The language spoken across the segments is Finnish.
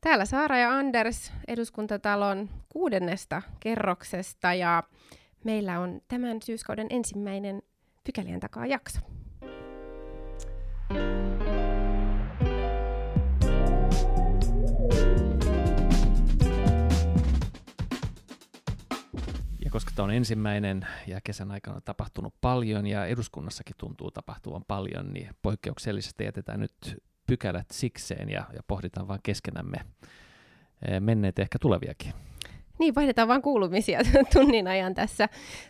Täällä Saara ja Anders eduskuntatalon kuudennesta kerroksesta ja meillä on tämän syyskauden ensimmäinen pykälien takaa jakso. Ja koska tämä on ensimmäinen ja kesän aikana on tapahtunut paljon ja eduskunnassakin tuntuu tapahtuvan paljon, niin poikkeuksellisesti jätetään nyt pykälät sikseen ja, ja pohditaan vain keskenämme eh, menneet ehkä tuleviakin. Niin, vaihdetaan vain kuulumisia tunnin ajan tässä.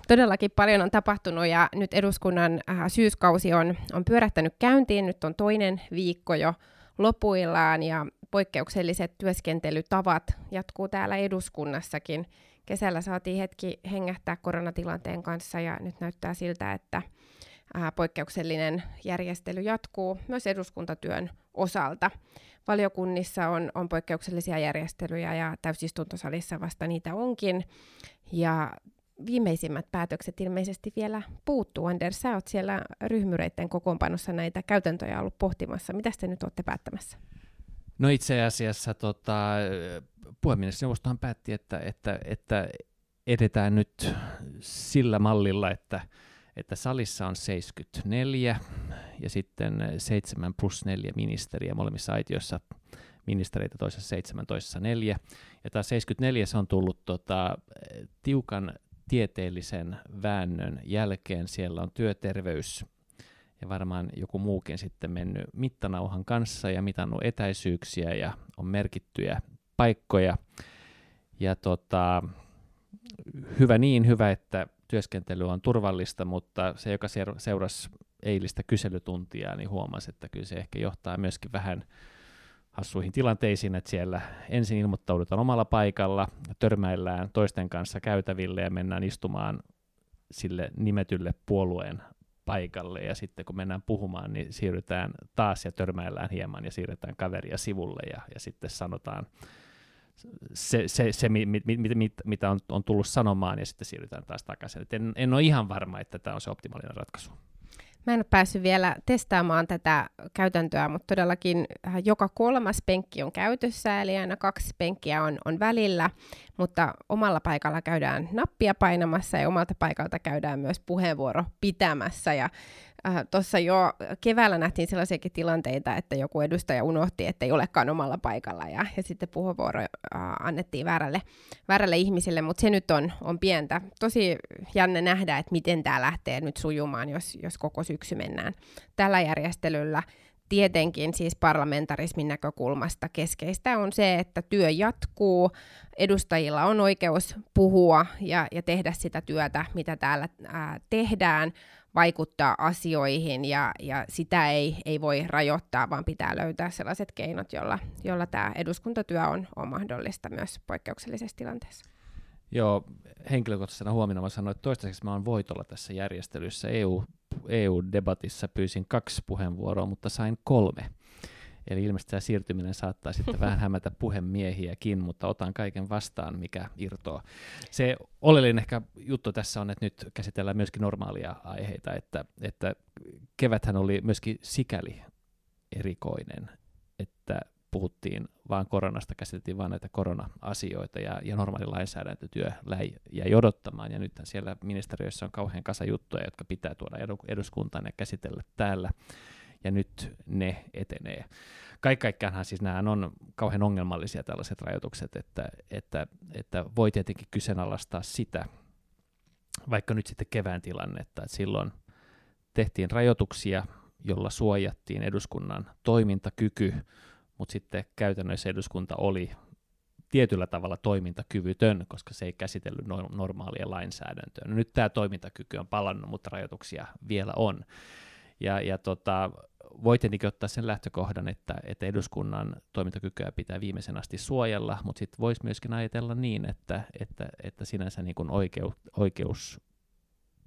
Todellakin paljon on tapahtunut ja nyt eduskunnan äh, syyskausi on, on pyörähtänyt käyntiin. Nyt on toinen viikko jo lopuillaan ja poikkeukselliset työskentelytavat jatkuu täällä eduskunnassakin. Kesällä saatiin hetki hengähtää koronatilanteen kanssa ja nyt näyttää siltä, että ää, poikkeuksellinen järjestely jatkuu myös eduskuntatyön osalta. Valiokunnissa on, on poikkeuksellisia järjestelyjä ja täysistuntosalissa vasta niitä onkin. Ja viimeisimmät päätökset ilmeisesti vielä puuttuu. Anders, sä oot siellä ryhmyreiden kokoonpanossa näitä käytäntöjä ollut pohtimassa. Mitä te nyt olette päättämässä? No itse asiassa tota, puhemiesneuvostohan päätti, että, että, että edetään nyt sillä mallilla, että että salissa on 74 ja sitten 7 plus 4 ministeriä molemmissa aitioissa ministereitä toisessa 17 4. Ja tämä 74 se on tullut tota, tiukan tieteellisen väännön jälkeen. Siellä on työterveys ja varmaan joku muukin sitten mennyt mittanauhan kanssa ja mitannut etäisyyksiä ja on merkittyjä paikkoja. Ja tota, hyvä niin, hyvä, että työskentely on turvallista, mutta se, joka seurasi eilistä kyselytuntia, niin huomasi, että kyllä se ehkä johtaa myöskin vähän hassuihin tilanteisiin, että siellä ensin ilmoittaudutaan omalla paikalla, törmäillään toisten kanssa käytäville ja mennään istumaan sille nimetylle puolueen paikalle. Ja sitten kun mennään puhumaan, niin siirrytään taas ja törmäillään hieman ja siirretään kaveria sivulle ja, ja sitten sanotaan se, se, se mit, mit, mit, mit, mitä on, on tullut sanomaan, ja sitten siirrytään taas takaisin. Et en, en ole ihan varma, että tämä on se optimaalinen ratkaisu. Mä en ole päässyt vielä testaamaan tätä käytäntöä, mutta todellakin äh, joka kolmas penkki on käytössä, eli aina kaksi penkkiä on, on välillä, mutta omalla paikalla käydään nappia painamassa ja omalta paikalta käydään myös puheenvuoro pitämässä. Ja äh, tuossa jo keväällä nähtiin sellaisiakin tilanteita, että joku edustaja unohti, että ei olekaan omalla paikalla ja, ja sitten puheenvuoro äh, annettiin väärälle, väärälle ihmiselle, mutta se nyt on, on pientä. Tosi jänne nähdä, että miten tämä lähtee nyt sujumaan, jos, jos koko syksy mennään tällä järjestelyllä tietenkin siis parlamentarismin näkökulmasta keskeistä on se, että työ jatkuu, edustajilla on oikeus puhua ja, ja tehdä sitä työtä, mitä täällä ää, tehdään, vaikuttaa asioihin ja, ja sitä ei, ei voi rajoittaa, vaan pitää löytää sellaiset keinot, jolla, jolla tämä eduskuntatyö on, on mahdollista myös poikkeuksellisessa tilanteessa. Joo, henkilökohtaisena huomiona mä sanoin, että toistaiseksi mä oon voitolla tässä järjestelyssä. EU, EU-debatissa pyysin kaksi puheenvuoroa, mutta sain kolme. Eli ilmeisesti tämä siirtyminen saattaa sitten vähän hämätä puhemiehiäkin, mutta otan kaiken vastaan, mikä irtoaa. Se oleellinen ehkä juttu tässä on, että nyt käsitellään myöskin normaalia aiheita, että, että keväthän oli myöskin sikäli erikoinen, että puhuttiin vaan koronasta, käsiteltiin vain näitä korona-asioita ja, ja normaali lainsäädäntötyö läi, jäi odottamaan. Ja nyt siellä ministeriössä on kauhean kasa juttuja, jotka pitää tuoda eduskuntaan ja käsitellä täällä. Ja nyt ne etenee. Kaikkaikkaanhan siis nämä on kauhean ongelmallisia tällaiset rajoitukset, että, että, että voi tietenkin kyseenalaistaa sitä, vaikka nyt sitten kevään tilannetta, että silloin tehtiin rajoituksia, jolla suojattiin eduskunnan toimintakyky, mutta sitten käytännössä eduskunta oli tietyllä tavalla toimintakyvytön, koska se ei käsitellyt normaalia lainsäädäntöä. No, nyt tämä toimintakyky on palannut, mutta rajoituksia vielä on. Ja, ja tota, voi tietenkin ottaa sen lähtökohdan, että, että eduskunnan toimintakykyä pitää viimeisen asti suojella, mutta sitten voisi myöskin ajatella niin, että, että, että sinänsä niin kuin oikeus, oikeus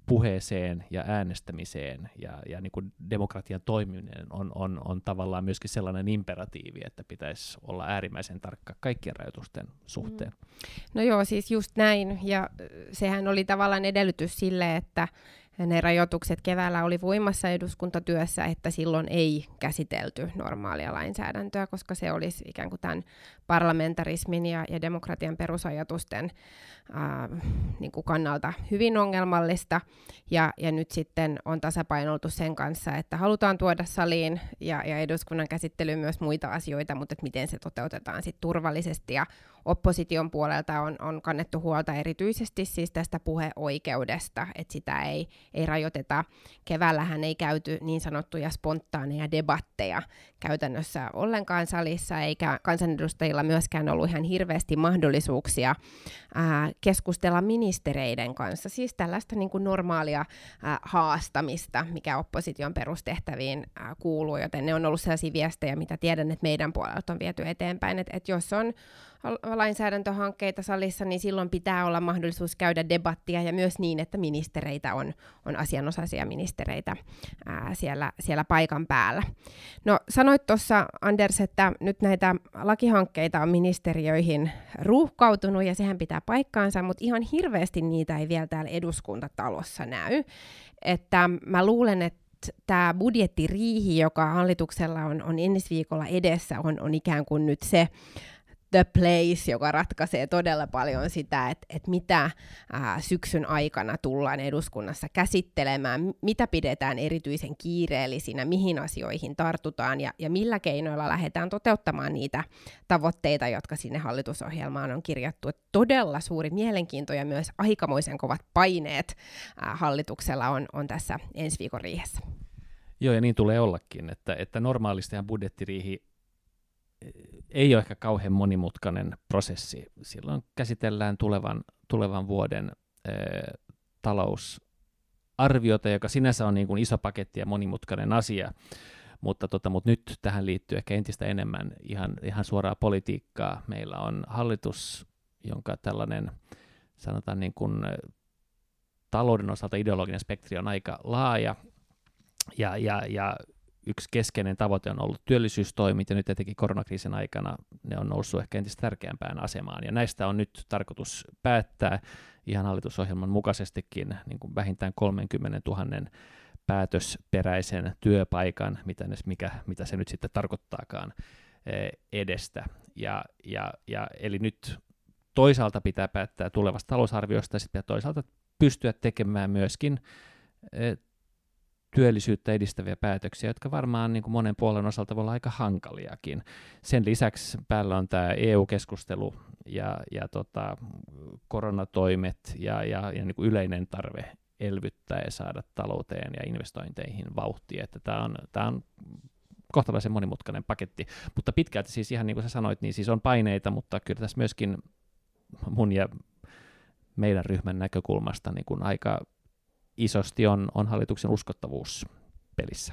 puheeseen ja äänestämiseen ja, ja niin kuin demokratian toimiminen on, on, on tavallaan myöskin sellainen imperatiivi, että pitäisi olla äärimmäisen tarkka kaikkien rajoitusten suhteen. Mm. No joo, siis just näin. Ja sehän oli tavallaan edellytys sille, että ne rajoitukset keväällä oli voimassa eduskuntatyössä, että silloin ei käsitelty normaalia lainsäädäntöä, koska se olisi ikään kuin tämän parlamentarismin ja, ja demokratian perusajatusten ää, niin kuin kannalta hyvin ongelmallista. Ja, ja nyt sitten on tasapainoltu sen kanssa, että halutaan tuoda saliin ja, ja eduskunnan käsittelyyn myös muita asioita, mutta että miten se toteutetaan sitten turvallisesti ja opposition puolelta on, on kannettu huolta erityisesti siis tästä puheoikeudesta, että sitä ei, ei rajoiteta. Keväällähän ei käyty niin sanottuja spontaaneja debatteja käytännössä ollenkaan salissa, eikä kansanedustajilla myöskään ollut ihan hirveästi mahdollisuuksia ää, keskustella ministereiden kanssa, siis tällaista niin kuin normaalia ää, haastamista, mikä opposition perustehtäviin ää, kuuluu, joten ne on ollut sellaisia viestejä, mitä tiedän, että meidän puolelta on viety eteenpäin, että, että jos on lainsäädäntöhankkeita salissa, niin silloin pitää olla mahdollisuus käydä debattia ja myös niin, että ministereitä on, on asianosaisia ministereitä ää, siellä, siellä paikan päällä. No sanoit tuossa Anders, että nyt näitä lakihankkeita on ministeriöihin ruuhkautunut ja sehän pitää paikkaansa, mutta ihan hirveästi niitä ei vielä täällä eduskuntatalossa näy. Että mä luulen, että tämä budjettiriihi, joka hallituksella on, on ensi viikolla edessä, on, on ikään kuin nyt se the place, joka ratkaisee todella paljon sitä, että, että mitä ää, syksyn aikana tullaan eduskunnassa käsittelemään, mitä pidetään erityisen kiireellisinä, mihin asioihin tartutaan ja, ja millä keinoilla lähdetään toteuttamaan niitä tavoitteita, jotka sinne hallitusohjelmaan on kirjattu. Että todella suuri mielenkiinto ja myös aikamoisen kovat paineet ää, hallituksella on, on tässä ensi viikon riihessä. Joo, ja niin tulee ollakin, että, että normaalistihan budjettiriihi ei ole ehkä kauhean monimutkainen prosessi. Silloin käsitellään tulevan, tulevan vuoden ää, talousarviota, joka sinänsä on niin kuin iso paketti ja monimutkainen asia, mutta, tota, mutta nyt tähän liittyy ehkä entistä enemmän ihan, ihan suoraa politiikkaa. Meillä on hallitus, jonka tällainen sanotaan niin kuin, talouden osalta ideologinen spektri on aika laaja, ja, ja, ja yksi keskeinen tavoite on ollut työllisyystoimit, ja nyt etenkin koronakriisin aikana ne on noussut ehkä entistä tärkeämpään asemaan. Ja näistä on nyt tarkoitus päättää ihan hallitusohjelman mukaisestikin niin kuin vähintään 30 000 päätösperäisen työpaikan, mitä, ne, mikä, mitä se nyt sitten tarkoittaakaan eh, edestä. Ja, ja, ja, eli nyt toisaalta pitää päättää tulevasta talousarviosta ja sitten toisaalta pystyä tekemään myöskin eh, työllisyyttä edistäviä päätöksiä, jotka varmaan niin kuin monen puolen osalta voi olla aika hankaliakin. Sen lisäksi päällä on tämä EU-keskustelu ja, ja tota, koronatoimet ja, ja, ja niin kuin yleinen tarve elvyttää ja saada talouteen ja investointeihin vauhtia. Että tämä on, tämä on kohtalaisen monimutkainen paketti, mutta pitkälti siis ihan niin kuin sä sanoit, niin siis on paineita, mutta kyllä tässä myöskin mun ja meidän ryhmän näkökulmasta niin kuin aika isosti on, on hallituksen uskottavuus pelissä.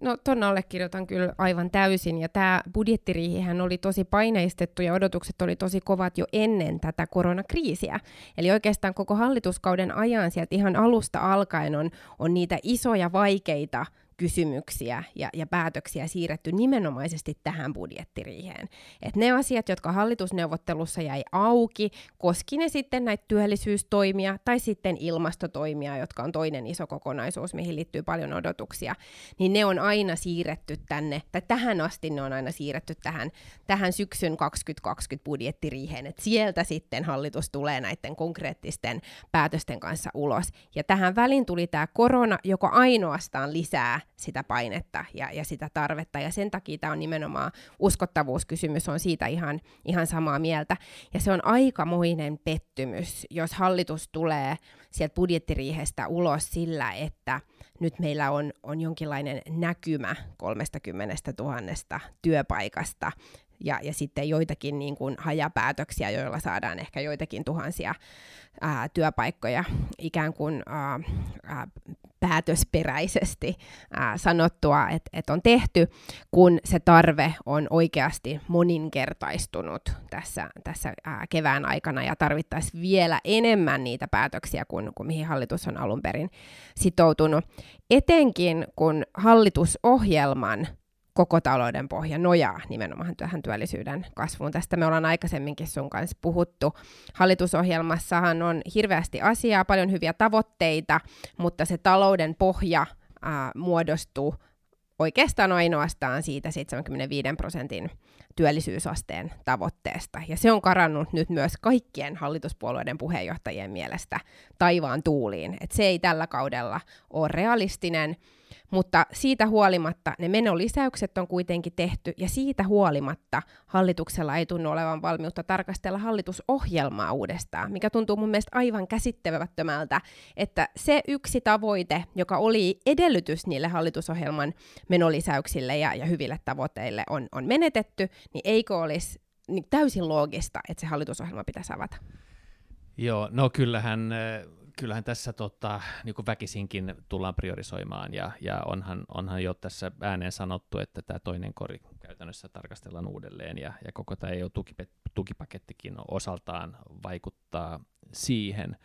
No ton allekirjoitan kyllä aivan täysin, ja tämä budjettiriihihän oli tosi paineistettu ja odotukset oli tosi kovat jo ennen tätä koronakriisiä. Eli oikeastaan koko hallituskauden ajan sieltä ihan alusta alkaen on, on niitä isoja vaikeita kysymyksiä ja, ja päätöksiä siirretty nimenomaisesti tähän budjettiriiheen. Et ne asiat, jotka hallitusneuvottelussa jäi auki, koski ne sitten näitä työllisyystoimia tai sitten ilmastotoimia, jotka on toinen iso kokonaisuus, mihin liittyy paljon odotuksia, niin ne on aina siirretty tänne, tai tähän asti ne on aina siirretty tähän, tähän syksyn 2020 budjettiriiheen, että sieltä sitten hallitus tulee näiden konkreettisten päätösten kanssa ulos. Ja tähän väliin tuli tämä korona, joka ainoastaan lisää sitä painetta ja, ja sitä tarvetta. Ja sen takia tämä on nimenomaan uskottavuuskysymys, on siitä ihan, ihan samaa mieltä. Ja se on aikamoinen pettymys, jos hallitus tulee sieltä budjettiriihestä ulos sillä, että nyt meillä on, on jonkinlainen näkymä 30 000 työpaikasta ja, ja sitten joitakin niin kuin hajapäätöksiä, joilla saadaan ehkä joitakin tuhansia ää, työpaikkoja ikään kuin ää, ää, päätösperäisesti ää, sanottua, että et on tehty, kun se tarve on oikeasti moninkertaistunut tässä, tässä ää, kevään aikana ja tarvittaisiin vielä enemmän niitä päätöksiä kuin, kuin mihin hallitus on alun perin sitoutunut. Etenkin kun hallitusohjelman koko talouden pohja nojaa nimenomaan tähän työllisyyden kasvuun. Tästä me ollaan aikaisemminkin sun kanssa puhuttu. Hallitusohjelmassahan on hirveästi asiaa, paljon hyviä tavoitteita, mutta se talouden pohja ää, muodostuu oikeastaan ainoastaan siitä 75 prosentin työllisyysasteen tavoitteesta. Ja se on karannut nyt myös kaikkien hallituspuolueiden puheenjohtajien mielestä taivaan tuuliin. Et se ei tällä kaudella ole realistinen. Mutta siitä huolimatta ne menolisäykset on kuitenkin tehty, ja siitä huolimatta hallituksella ei tunnu olevan valmiutta tarkastella hallitusohjelmaa uudestaan, mikä tuntuu mun mielestä aivan käsittämättömältä, että se yksi tavoite, joka oli edellytys niille hallitusohjelman menolisäyksille ja, ja hyville tavoitteille, on, on menetetty, niin eikö olisi niin täysin loogista, että se hallitusohjelma pitäisi avata? Joo, no kyllähän kyllähän tässä tota, niin kuin väkisinkin tullaan priorisoimaan, ja, ja onhan, onhan jo tässä ääneen sanottu, että tämä toinen kori käytännössä tarkastellaan uudelleen, ja, ja koko tämä EU-tukipakettikin osaltaan vaikuttaa siihen.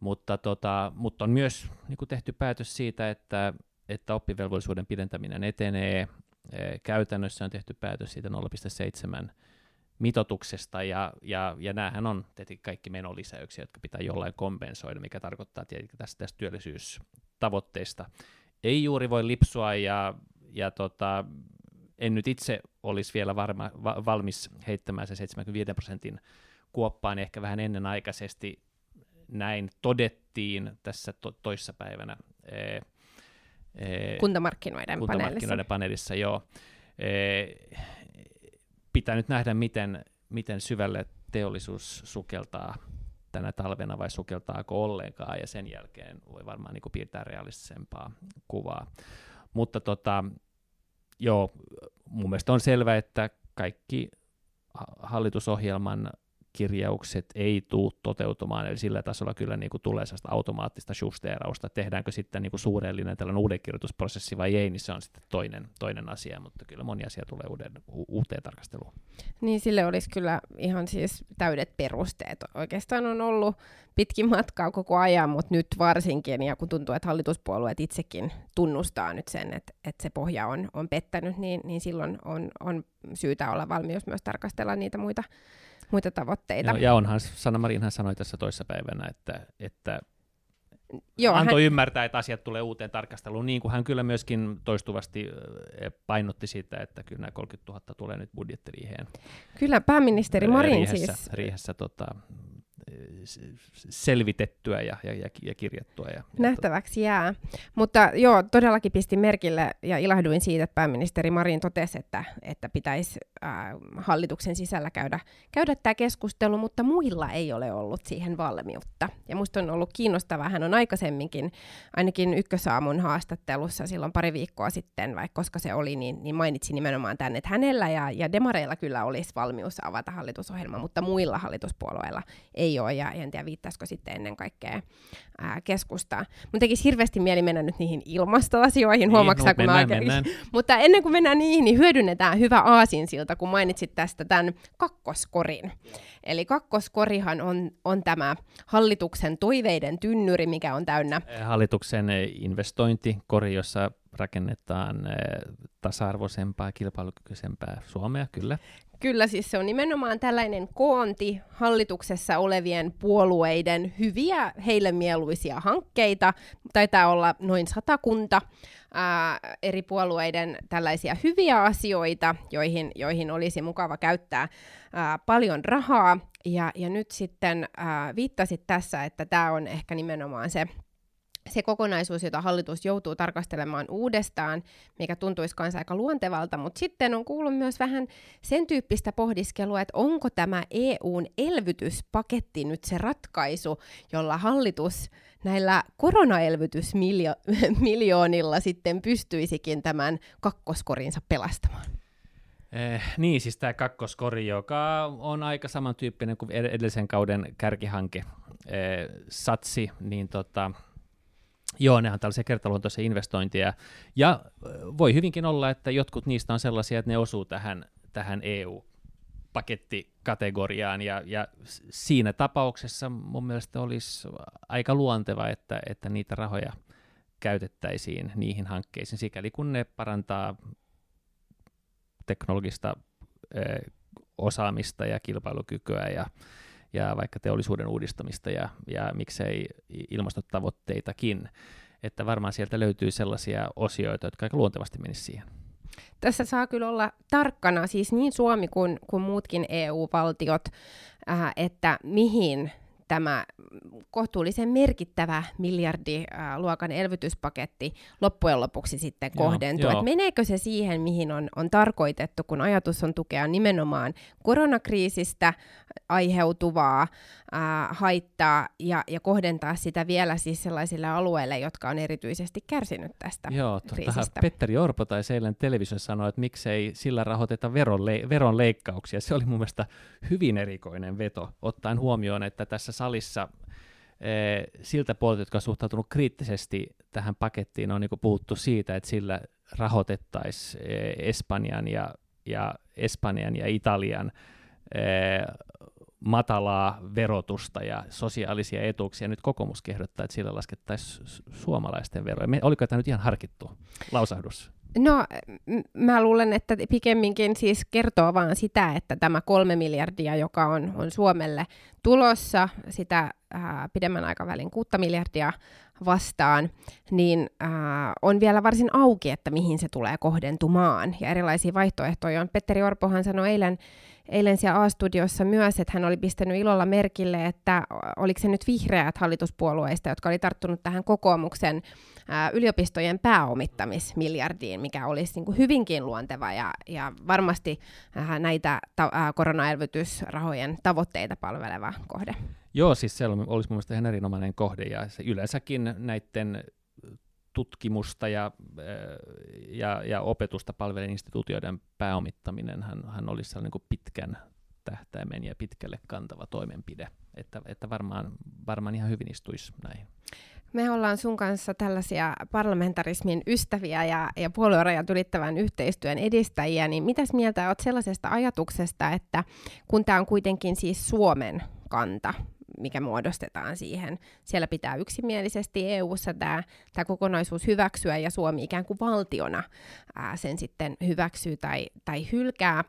Mutta, tota, mutta on myös niin kuin tehty päätös siitä, että, että oppivelvollisuuden pidentäminen etenee. Käytännössä on tehty päätös siitä 0,7 mitotuksesta, ja, ja, ja näähän on tietenkin kaikki menolisäyksiä, jotka pitää jollain kompensoida, mikä tarkoittaa tietenkin tästä, tästä työllisyystavoitteista. Ei juuri voi lipsua, ja, ja tota, en nyt itse olisi vielä varma, va, valmis heittämään se 75 prosentin kuoppaan ehkä vähän ennenaikaisesti. Näin todettiin tässä to, toissapäivänä. E, e, kuntamarkkinoiden, kuntamarkkinoiden paneelissa. paneelissa joo. E, pitää nyt nähdä, miten, miten syvälle teollisuus sukeltaa tänä talvena vai sukeltaako ollenkaan, ja sen jälkeen voi varmaan niin kuin piirtää realistisempaa kuvaa. Mutta tota, joo, mun mielestä on selvää, että kaikki hallitusohjelman kirjaukset ei tule toteutumaan, eli sillä tasolla kyllä niin kuin tulee sellaista automaattista justeerausta, tehdäänkö sitten niin kuin suurellinen tällainen uudenkirjoitusprosessi vai ei, niin se on sitten toinen, toinen asia, mutta kyllä moni asia tulee uuden, u- uuteen tarkasteluun. Niin sille olisi kyllä ihan siis täydet perusteet. Oikeastaan on ollut pitkin matkaa koko ajan, mutta nyt varsinkin, ja kun tuntuu, että hallituspuolueet itsekin tunnustaa nyt sen, että, että se pohja on, on pettänyt, niin, niin silloin on, on syytä olla valmius myös tarkastella niitä muita muita tavoitteita. Joo, ja onhan Sanna Marinhan sanoi tässä toissapäivänä, että, että Joo, antoi hän... ymmärtää, että asiat tulee uuteen tarkasteluun, niin kuin hän kyllä myöskin toistuvasti painotti sitä, että kyllä nämä 30 000 tulee nyt budjettiriiheen. Kyllä pääministeri Marin riihessä, siis... Riihessä tota, selvitettyä ja, ja, ja, ja kirjattua. Ja, Nähtäväksi jää. Mutta joo, todellakin pistin merkille ja ilahduin siitä, että pääministeri Marin totesi, että, että pitäisi äh, hallituksen sisällä käydä, käydä tämä keskustelu, mutta muilla ei ole ollut siihen valmiutta. Ja musta on ollut kiinnostavaa, hän on aikaisemminkin, ainakin ykkösaamun haastattelussa silloin pari viikkoa sitten, vaikka koska se oli, niin, niin mainitsi nimenomaan tänne, että hänellä ja, ja demareilla kyllä olisi valmius avata hallitusohjelma, mutta muilla hallituspuolueilla ei ole, ja en tiedä viittaisiko sitten ennen kaikkea ää, keskustaa. Mun tekisi hirveästi mieli mennä nyt niihin ilmastoasioihin, niin, huomaksaa, no, kun mennään, mä mennään. Mutta ennen kuin mennään niihin, niin hyödynnetään hyvä aasinsilta, kun mainitsit tästä tämän kakkoskorin. Eli kakkoskorihan on, on tämä hallituksen toiveiden tynnyri, mikä on täynnä. Hallituksen investointikori, jossa rakennetaan tasa-arvoisempaa, kilpailukykyisempää Suomea, kyllä. Kyllä, siis se on nimenomaan tällainen koonti hallituksessa olevien puolueiden hyviä, heille mieluisia hankkeita. Taitaa olla noin satakunta ää, eri puolueiden tällaisia hyviä asioita, joihin, joihin olisi mukava käyttää ää, paljon rahaa. Ja, ja nyt sitten ää, viittasit tässä, että tämä on ehkä nimenomaan se se kokonaisuus, jota hallitus joutuu tarkastelemaan uudestaan, mikä tuntuisi kanssa aika luontevalta, mutta sitten on kuullut myös vähän sen tyyppistä pohdiskelua, että onko tämä EUn elvytyspaketti nyt se ratkaisu, jolla hallitus näillä koronaelvytysmiljoonilla sitten pystyisikin tämän kakkoskorinsa pelastamaan. Eh, niin, siis tämä kakkoskori, joka on aika samantyyppinen kuin edellisen kauden kärkihanke eh, Satsi, niin tota, Joo, ne on tällaisia kertaluontoisia investointeja. Ja voi hyvinkin olla, että jotkut niistä on sellaisia, että ne osuu tähän, tähän EU-pakettikategoriaan, ja, ja siinä tapauksessa mun mielestä olisi aika luonteva, että, että niitä rahoja käytettäisiin niihin hankkeisiin, sikäli kun ne parantaa teknologista osaamista ja kilpailukykyä ja, ja vaikka teollisuuden uudistamista ja, ja miksei ilmastotavoitteitakin, että varmaan sieltä löytyy sellaisia osioita, jotka aika luontevasti menisivät siihen. Tässä saa kyllä olla tarkkana, siis niin Suomi kuin, kuin muutkin EU-valtiot, äh, että mihin tämä kohtuullisen merkittävä miljardiluokan elvytyspaketti loppujen lopuksi sitten joo, kohdentuu. Joo. meneekö se siihen, mihin on, on tarkoitettu, kun ajatus on tukea nimenomaan koronakriisistä aiheutuvaa ää, haittaa ja, ja kohdentaa sitä vielä siis sellaisille alueille, jotka on erityisesti kärsinyt tästä Joo, kriisistä. Petteri Orpo tai eilen televisiossa sanoi, että miksei sillä rahoiteta veronle- veronleikkauksia. Se oli mun mielestä hyvin erikoinen veto, ottaen huomioon, että tässä salissa eh, siltä puolelta, jotka on suhtautunut kriittisesti tähän pakettiin, on niin puhuttu siitä, että sillä rahoitettaisiin eh, Espanjan ja, ja Espanjan ja Italian eh, matalaa verotusta ja sosiaalisia etuuksia. Nyt kokoomus kehdottaa, että sillä laskettaisiin suomalaisten veroja. Me, oliko tämä nyt ihan harkittu lausahdus? No, mä luulen, että pikemminkin siis kertoo vaan sitä, että tämä kolme miljardia, joka on, on Suomelle tulossa, sitä ää, pidemmän aikavälin kuutta miljardia vastaan, niin ää, on vielä varsin auki, että mihin se tulee kohdentumaan. Ja erilaisia vaihtoehtoja on. Petteri Orpohan sanoi eilen, eilen siellä A-studiossa myös, että hän oli pistänyt ilolla merkille, että oliko se nyt vihreät hallituspuolueista, jotka oli tarttunut tähän kokoomuksen ää, yliopistojen pääomittamismiljardiin, mikä olisi niin kuin hyvinkin luonteva ja, ja varmasti ää, näitä ta- koronaelvytysrahojen tavoitteita palveleva kohde. Joo, siis se olisi mun mielestä ihan erinomainen kohde ja se yleensäkin näiden tutkimusta ja, ja, ja opetusta palvelen instituutioiden pääomittaminen hän, hän olisi sellainen niin pitkän tähtäimen ja pitkälle kantava toimenpide, että, että varmaan, varmaan ihan hyvin istuisi näihin. Me ollaan sun kanssa tällaisia parlamentarismin ystäviä ja, ja puoluerajat ylittävän yhteistyön edistäjiä, niin mitäs mieltä olet sellaisesta ajatuksesta, että kun tämä on kuitenkin siis Suomen kanta, mikä muodostetaan siihen. Siellä pitää yksimielisesti EU-ssa tämä, tämä kokonaisuus hyväksyä ja Suomi ikään kuin valtiona ää, sen sitten hyväksyy tai, tai hylkää.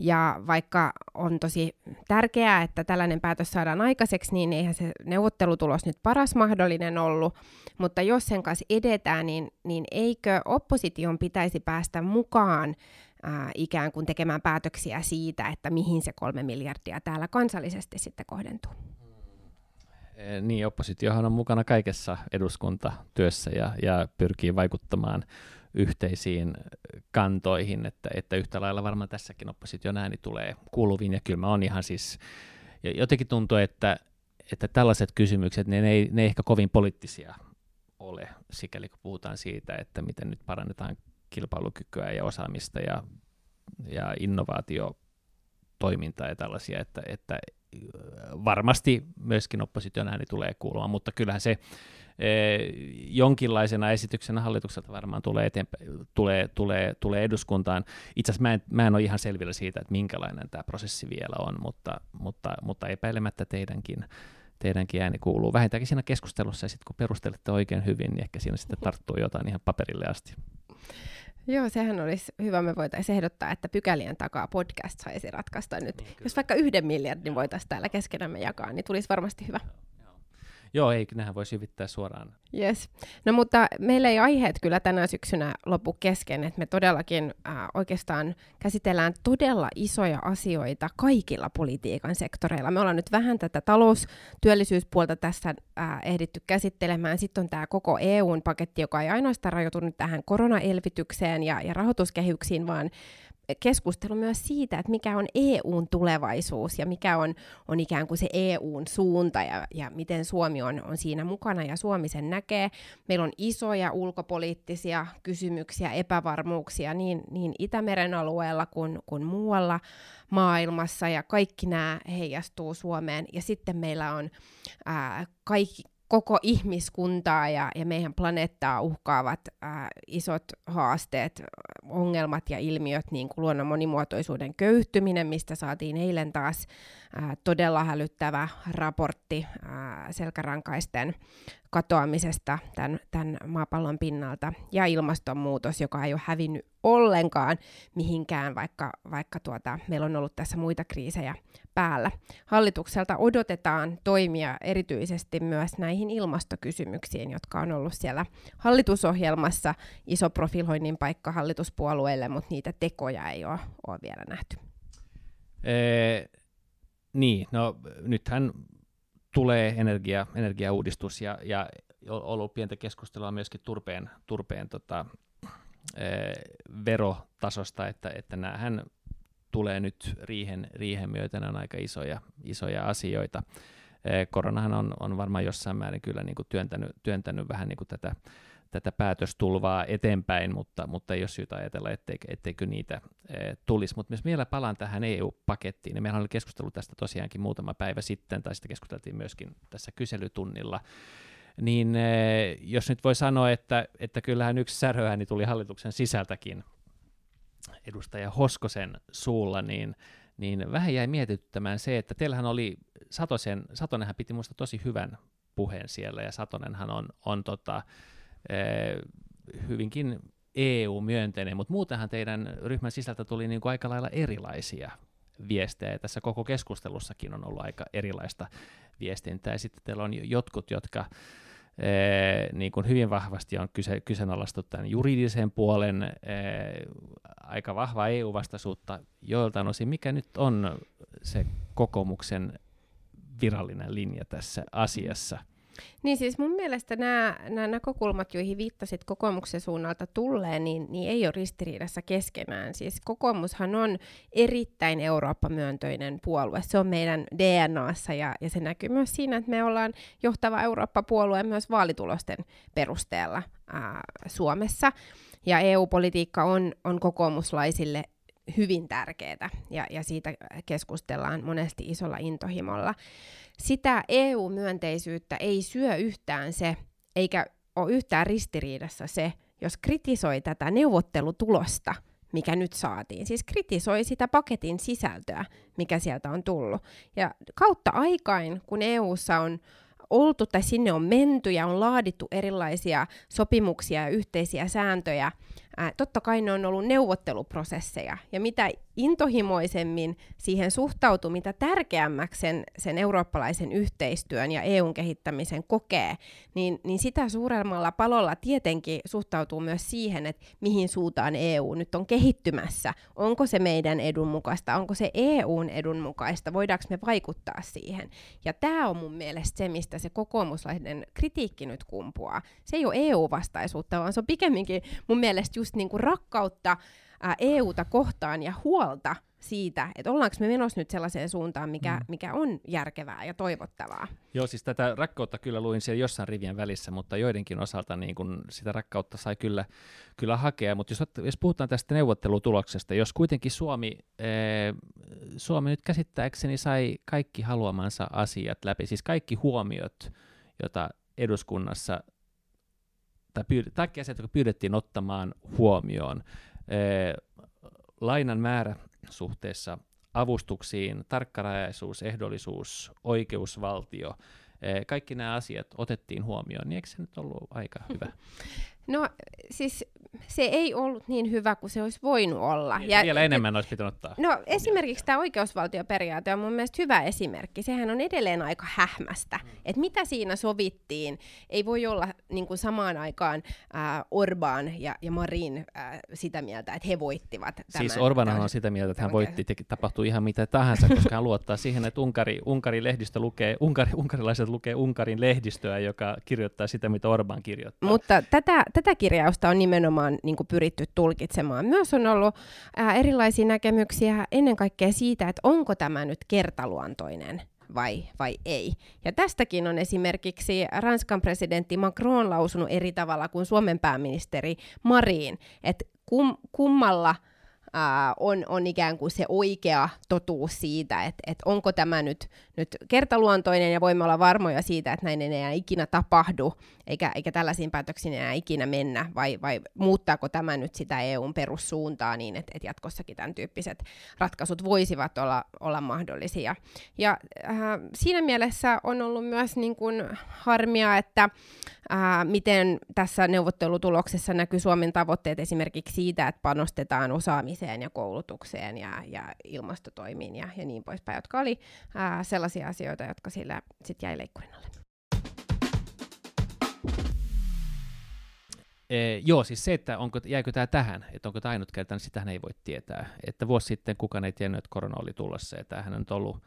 Ja vaikka on tosi tärkeää, että tällainen päätös saadaan aikaiseksi, niin eihän se neuvottelutulos nyt paras mahdollinen ollut. Mutta jos sen kanssa edetään, niin, niin eikö opposition pitäisi päästä mukaan ää, ikään kuin tekemään päätöksiä siitä, että mihin se kolme miljardia täällä kansallisesti sitten kohdentuu? Eh, niin, oppositiohan on mukana kaikessa eduskuntatyössä ja, ja pyrkii vaikuttamaan yhteisiin kantoihin, että, että yhtä lailla varmaan tässäkin opposition ääni tulee kuuluviin, ja kyllä mä on ihan siis, jotenkin tuntuu, että, että tällaiset kysymykset, ne ei, ne ei ehkä kovin poliittisia ole, sikäli kun puhutaan siitä, että miten nyt parannetaan kilpailukykyä ja osaamista ja, ja innovaatiotoimintaa ja tällaisia, että, että varmasti myöskin opposition ääni tulee kuulumaan, mutta kyllähän se e, jonkinlaisena esityksenä hallitukselta varmaan tulee, eteenpäin, tulee, tulee, tulee eduskuntaan. Itse asiassa mä en, mä en ole ihan selvillä siitä, että minkälainen tämä prosessi vielä on, mutta, mutta, mutta epäilemättä teidänkin, teidänkin ääni kuuluu. Vähintäänkin siinä keskustelussa, ja sitten kun perustelette oikein hyvin, niin ehkä siinä sitten tarttuu jotain ihan paperille asti. Joo, sehän olisi hyvä. Me voitaisiin ehdottaa, että pykälien takaa podcast saisi ratkaista nyt. Niin, Jos vaikka yhden miljardin voitaisiin täällä keskenämme jakaa, niin tulisi varmasti hyvä. Joo, ei, nehän voi syvittää suoraan. Yes. No mutta meillä ei aiheet kyllä tänä syksynä lopu kesken, että me todellakin äh, oikeastaan käsitellään todella isoja asioita kaikilla politiikan sektoreilla. Me ollaan nyt vähän tätä taloustyöllisyyspuolta tässä äh, ehditty käsittelemään. Sitten on tämä koko EUn paketti, joka ei ainoastaan rajoitu nyt tähän koronaelvytykseen ja, ja rahoituskehyksiin, vaan keskustelu myös siitä, että mikä on EUn tulevaisuus ja mikä on, on ikään kuin se EUn suunta ja, ja miten Suomi on, on siinä mukana ja Suomi sen näkee. Meillä on isoja ulkopoliittisia kysymyksiä, epävarmuuksia niin, niin Itämeren alueella kuin, kuin muualla maailmassa ja kaikki nämä heijastuu Suomeen. Ja sitten meillä on ää, kaikki, koko ihmiskuntaa ja, ja meidän planeettaa uhkaavat ää, isot haasteet, ongelmat ja ilmiöt, niin kuin luonnon monimuotoisuuden köyhtyminen, mistä saatiin eilen taas ää, todella hälyttävä raportti ää, selkärankaisten katoamisesta tämän, tämän maapallon pinnalta ja ilmastonmuutos, joka ei ole hävinnyt ollenkaan mihinkään, vaikka, vaikka tuota, meillä on ollut tässä muita kriisejä päällä. Hallitukselta odotetaan toimia erityisesti myös näihin ilmastokysymyksiin, jotka on ollut siellä hallitusohjelmassa iso profiloinnin paikka hallituspuolueille, mutta niitä tekoja ei ole, ole vielä nähty. Ee, niin, no nythän tulee energia, energiauudistus ja, ja ollut pientä keskustelua myöskin turpeen, turpeen tota, e, verotasosta, että, että näähän tulee nyt riihen, riihen myötä, on aika isoja, isoja asioita. E, koronahan on, on varmaan jossain määrin kyllä niin kuin työntänyt, työntänyt vähän niin kuin tätä tätä päätöstulvaa eteenpäin, mutta, mutta ei ole syytä ajatella, etteikö, etteikö niitä e, tulisi. Mutta jos vielä palaan tähän EU-pakettiin, niin meillä oli keskustelu tästä tosiaankin muutama päivä sitten, tai sitten keskusteltiin myöskin tässä kyselytunnilla, niin e, jos nyt voi sanoa, että, että kyllähän yksi säröääni tuli hallituksen sisältäkin edustaja Hoskosen suulla, niin, niin vähän jäi mietityttämään se, että teillähän oli, Satosen, Satonenhan piti minusta tosi hyvän puheen siellä, ja Satonenhan on, on tota, hyvinkin EU-myönteinen, mutta muutenhan teidän ryhmän sisältä tuli niin kuin aika lailla erilaisia viestejä. Tässä koko keskustelussakin on ollut aika erilaista viestintää. Ja sitten teillä on jotkut, jotka eh, niin kuin hyvin vahvasti on kyse, kyseenalaistu tämän juridisen puolen eh, aika vahva EU-vastaisuutta joiltain osin. Mikä nyt on se kokoomuksen virallinen linja tässä asiassa? Niin siis mun mielestä nämä, nämä näkökulmat, joihin viittasit kokoomuksen suunnalta tulleen, niin, niin ei ole ristiriidassa keskenään. Siis kokoomushan on erittäin Eurooppa-myöntöinen puolue. Se on meidän DNAssa ja, ja se näkyy myös siinä, että me ollaan johtava Eurooppa-puolue myös vaalitulosten perusteella ää, Suomessa. Ja EU-politiikka on, on kokoomuslaisille hyvin tärkeää ja, ja siitä keskustellaan monesti isolla intohimolla sitä EU-myönteisyyttä ei syö yhtään se, eikä ole yhtään ristiriidassa se, jos kritisoi tätä neuvottelutulosta, mikä nyt saatiin. Siis kritisoi sitä paketin sisältöä, mikä sieltä on tullut. Ja kautta aikain, kun EUssa on oltu tai sinne on menty ja on laadittu erilaisia sopimuksia ja yhteisiä sääntöjä, ää, totta kai ne on ollut neuvotteluprosesseja. Ja mitä intohimoisemmin siihen suhtautuu, mitä tärkeämmäksi sen, sen eurooppalaisen yhteistyön ja EUn kehittämisen kokee, niin, niin sitä suuremmalla palolla tietenkin suhtautuu myös siihen, että mihin suuntaan EU nyt on kehittymässä. Onko se meidän edun mukaista, onko se EUn edun mukaista, voidaanko me vaikuttaa siihen. Ja tämä on mun mielestä se, mistä se kokoomuslainen kritiikki nyt kumpuaa. Se ei ole EU-vastaisuutta, vaan se on pikemminkin mun mielestä just niin kuin rakkautta ää, EUta kohtaan ja huolta siitä, että ollaanko me menossa nyt sellaiseen suuntaan, mikä, mm. mikä on järkevää ja toivottavaa. Joo, siis tätä rakkautta kyllä luin siellä jossain rivien välissä, mutta joidenkin osalta niin kun sitä rakkautta sai kyllä, kyllä hakea. Mutta jos, jos puhutaan tästä neuvottelutuloksesta, jos kuitenkin Suomi, ee, Suomi nyt käsittääkseni sai kaikki haluamansa asiat läpi, siis kaikki huomiot, joita eduskunnassa tai pyyd- kaikki asiat, jotka pyydettiin ottamaan huomioon, lainan määrä suhteessa avustuksiin, tarkkarajaisuus, ehdollisuus, oikeusvaltio, kaikki nämä asiat otettiin huomioon, niin eikö se nyt ollut aika hyvä? No siis se ei ollut niin hyvä kuin se olisi voinut olla. Ja, Vielä enemmän olisi pitänyt ottaa. No esimerkiksi tämä oikeusvaltioperiaate on mun mielestä hyvä esimerkki. Sehän on edelleen aika hähmästä. Mm. Että mitä siinä sovittiin, ei voi olla niin kuin samaan aikaan äh, Orban ja, ja Marin äh, sitä mieltä, että he voittivat tämän. Siis Orban on sitä mieltä, että hän voitti, teki, tapahtui ihan mitä tahansa, koska hän luottaa siihen, että Unkari, Unkarin lehdistö lukee, Unkari, unkarilaiset lukee Unkarin lehdistöä, joka kirjoittaa sitä, mitä Orban kirjoittaa. Mutta tätä, tätä kirjausta on nimenomaan niin kuin pyritty tulkitsemaan. Myös on ollut ää, erilaisia näkemyksiä ennen kaikkea siitä, että onko tämä nyt kertaluontoinen vai, vai ei. Ja tästäkin on esimerkiksi Ranskan presidentti Macron lausunut eri tavalla kuin Suomen pääministeri Marin, että kum, kummalla on, on ikään kuin se oikea totuus siitä, että, että onko tämä nyt, nyt kertaluontoinen ja voimme olla varmoja siitä, että näin ei enää ikinä tapahdu, eikä, eikä tällaisiin päätöksiin enää ikinä mennä, vai, vai muuttaako tämä nyt sitä EUn perussuuntaa niin, että, että jatkossakin tämän tyyppiset ratkaisut voisivat olla, olla mahdollisia. Ja äh, siinä mielessä on ollut myös niin kuin harmia, että äh, miten tässä neuvottelutuloksessa näkyy Suomen tavoitteet esimerkiksi siitä, että panostetaan osaamiseen ja koulutukseen ja, ja ilmastotoimiin ja, ja niin poispäin, jotka oli äh, sellaisia asioita, jotka sillä sitten jäi leikkurin alle. Ee, joo, siis se, että onko, jäikö tämä tähän, että onko tämä ainutkertainen, niin sitähän ei voi tietää. Että vuosi sitten kukaan ei tiennyt, että korona oli tulossa, ja tämähän on ollut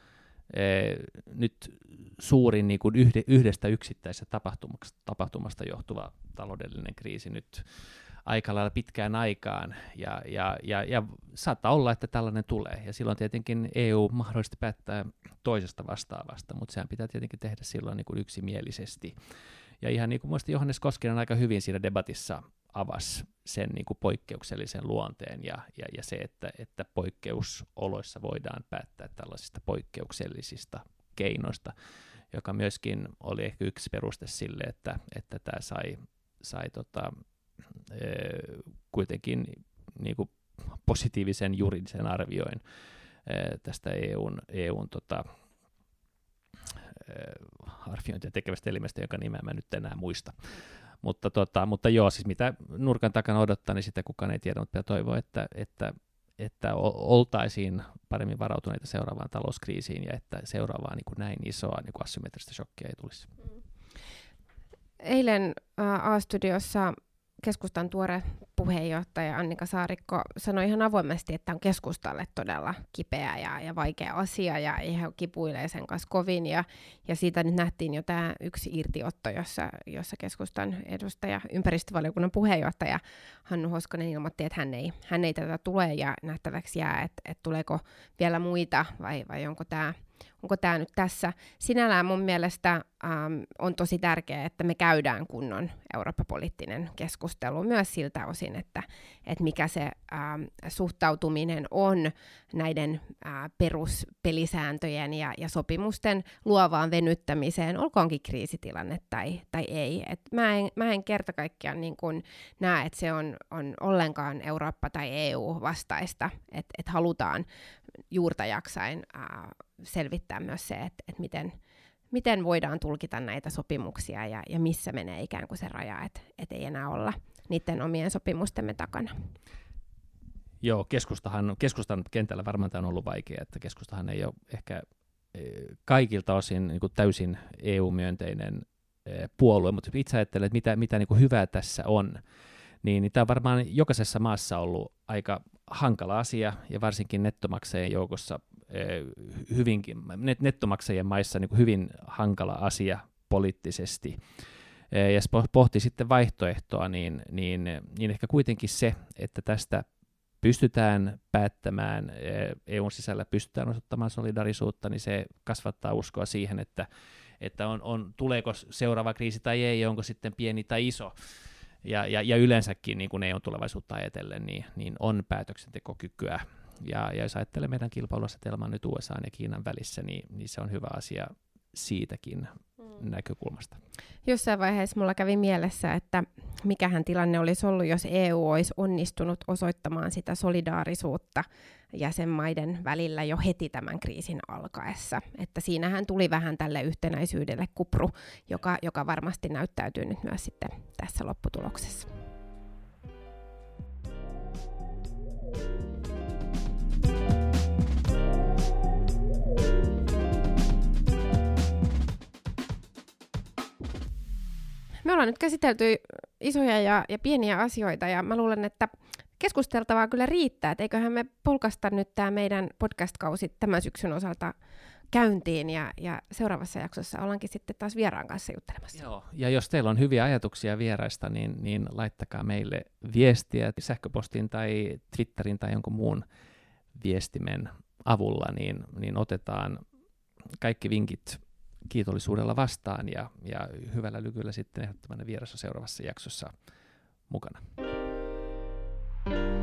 ee, nyt suurin niin kuin yhde, yhdestä yksittäisestä tapahtumasta, tapahtumasta johtuva taloudellinen kriisi nyt aika lailla pitkään aikaan, ja, ja, ja, ja saattaa olla, että tällainen tulee, ja silloin tietenkin EU mahdollisesti päättää toisesta vastaavasta, mutta sehän pitää tietenkin tehdä silloin niin kuin yksimielisesti. Ja ihan niin kuin muista Johannes Koskinen aika hyvin siinä debatissa avasi sen niin kuin poikkeuksellisen luonteen ja, ja, ja se, että, että poikkeusoloissa voidaan päättää tällaisista poikkeuksellisista keinoista, joka myöskin oli ehkä yksi peruste sille, että, että tämä sai, sai tota, kuitenkin niin kuin positiivisen juridisen arvioin e, tästä EUn, EUn tota, arviointia tekevästä elimestä, jonka nimeä mä nyt enää muista. Mutta, tota, mutta joo, siis mitä nurkan takana odottaa, niin sitä kukaan ei tiedä, mutta toivoo, että, että, että oltaisiin paremmin varautuneita seuraavaan talouskriisiin ja että seuraavaan niin kuin näin isoa niin kuin asymmetristä shokkia ei tulisi. Eilen A-studiossa keskustan tuore puheenjohtaja Annika Saarikko sanoi ihan avoimesti, että on keskustalle todella kipeä ja, ja vaikea asia ja he kipuilee sen kanssa kovin. Ja, ja siitä nyt nähtiin jo tämä yksi irtiotto, jossa, jossa keskustan edustaja, ympäristövaliokunnan puheenjohtaja Hannu Hoskonen ilmoitti, että hän ei, hän ei tätä tule ja nähtäväksi jää, että, että tuleeko vielä muita vai, vai onko tämä onko tämä nyt tässä. Sinällään mun mielestä ähm, on tosi tärkeää, että me käydään kunnon Eurooppa-poliittinen keskustelu myös siltä osin, että, että mikä se ähm, suhtautuminen on näiden äh, peruspelisääntöjen ja, ja sopimusten luovaan venyttämiseen, olkoonkin kriisitilanne tai, tai ei. Et mä, en, mä en kerta kaikkiaan niin kun näe, että se on, on ollenkaan Eurooppa- tai EU-vastaista, että et halutaan juurta jaksain äh, selvittää myös se, että, että miten, miten voidaan tulkita näitä sopimuksia ja, ja missä menee ikään kuin se raja, että, että ei enää olla niiden omien sopimustemme takana. Joo, keskustahan, keskustan kentällä varmaan tämä on ollut vaikea, että keskustahan ei ole ehkä e, kaikilta osin niin kuin täysin EU-myönteinen e, puolue, mutta itse ajattelen, että mitä, mitä niin kuin hyvää tässä on, niin, niin tämä on varmaan jokaisessa maassa ollut aika hankala asia, ja varsinkin nettomaksajien joukossa Eh, hyvinkin, net, nettomaksajien maissa niin hyvin hankala asia poliittisesti. Eh, ja pohti sitten vaihtoehtoa, niin, niin, niin ehkä kuitenkin se, että tästä pystytään päättämään, EUn eh, e sisällä pystytään osoittamaan solidarisuutta, niin se kasvattaa uskoa siihen, että, että on, on, tuleeko seuraava kriisi tai ei, onko sitten pieni tai iso. Ja, ja, ja yleensäkin niin kuin EUn tulevaisuutta ajatellen, niin, niin on päätöksentekokykyä ja, ja jos ajattelee meidän kilpailuasetelmaa nyt USA ja Kiinan välissä, niin, niin se on hyvä asia siitäkin mm. näkökulmasta. Jossain vaiheessa mulla kävi mielessä, että mikähän tilanne olisi ollut, jos EU olisi onnistunut osoittamaan sitä solidaarisuutta jäsenmaiden välillä jo heti tämän kriisin alkaessa. Että siinähän tuli vähän tälle yhtenäisyydelle kupru, joka, joka varmasti näyttäytyy nyt myös sitten tässä lopputuloksessa. Me ollaan nyt käsitelty isoja ja, ja pieniä asioita ja mä luulen, että keskusteltavaa kyllä riittää, että eiköhän me polkasta nyt tämä meidän podcast-kausi tämän syksyn osalta käyntiin ja, ja seuraavassa jaksossa ollaankin sitten taas vieraan kanssa juttelemassa. Joo, ja jos teillä on hyviä ajatuksia vieraista, niin, niin laittakaa meille viestiä sähköpostin tai Twitterin tai jonkun muun viestimen avulla, niin, niin otetaan kaikki vinkit kiitollisuudella vastaan ja, ja hyvällä lykyllä sitten ehdottomana vieressä seuraavassa jaksossa mukana. Thank you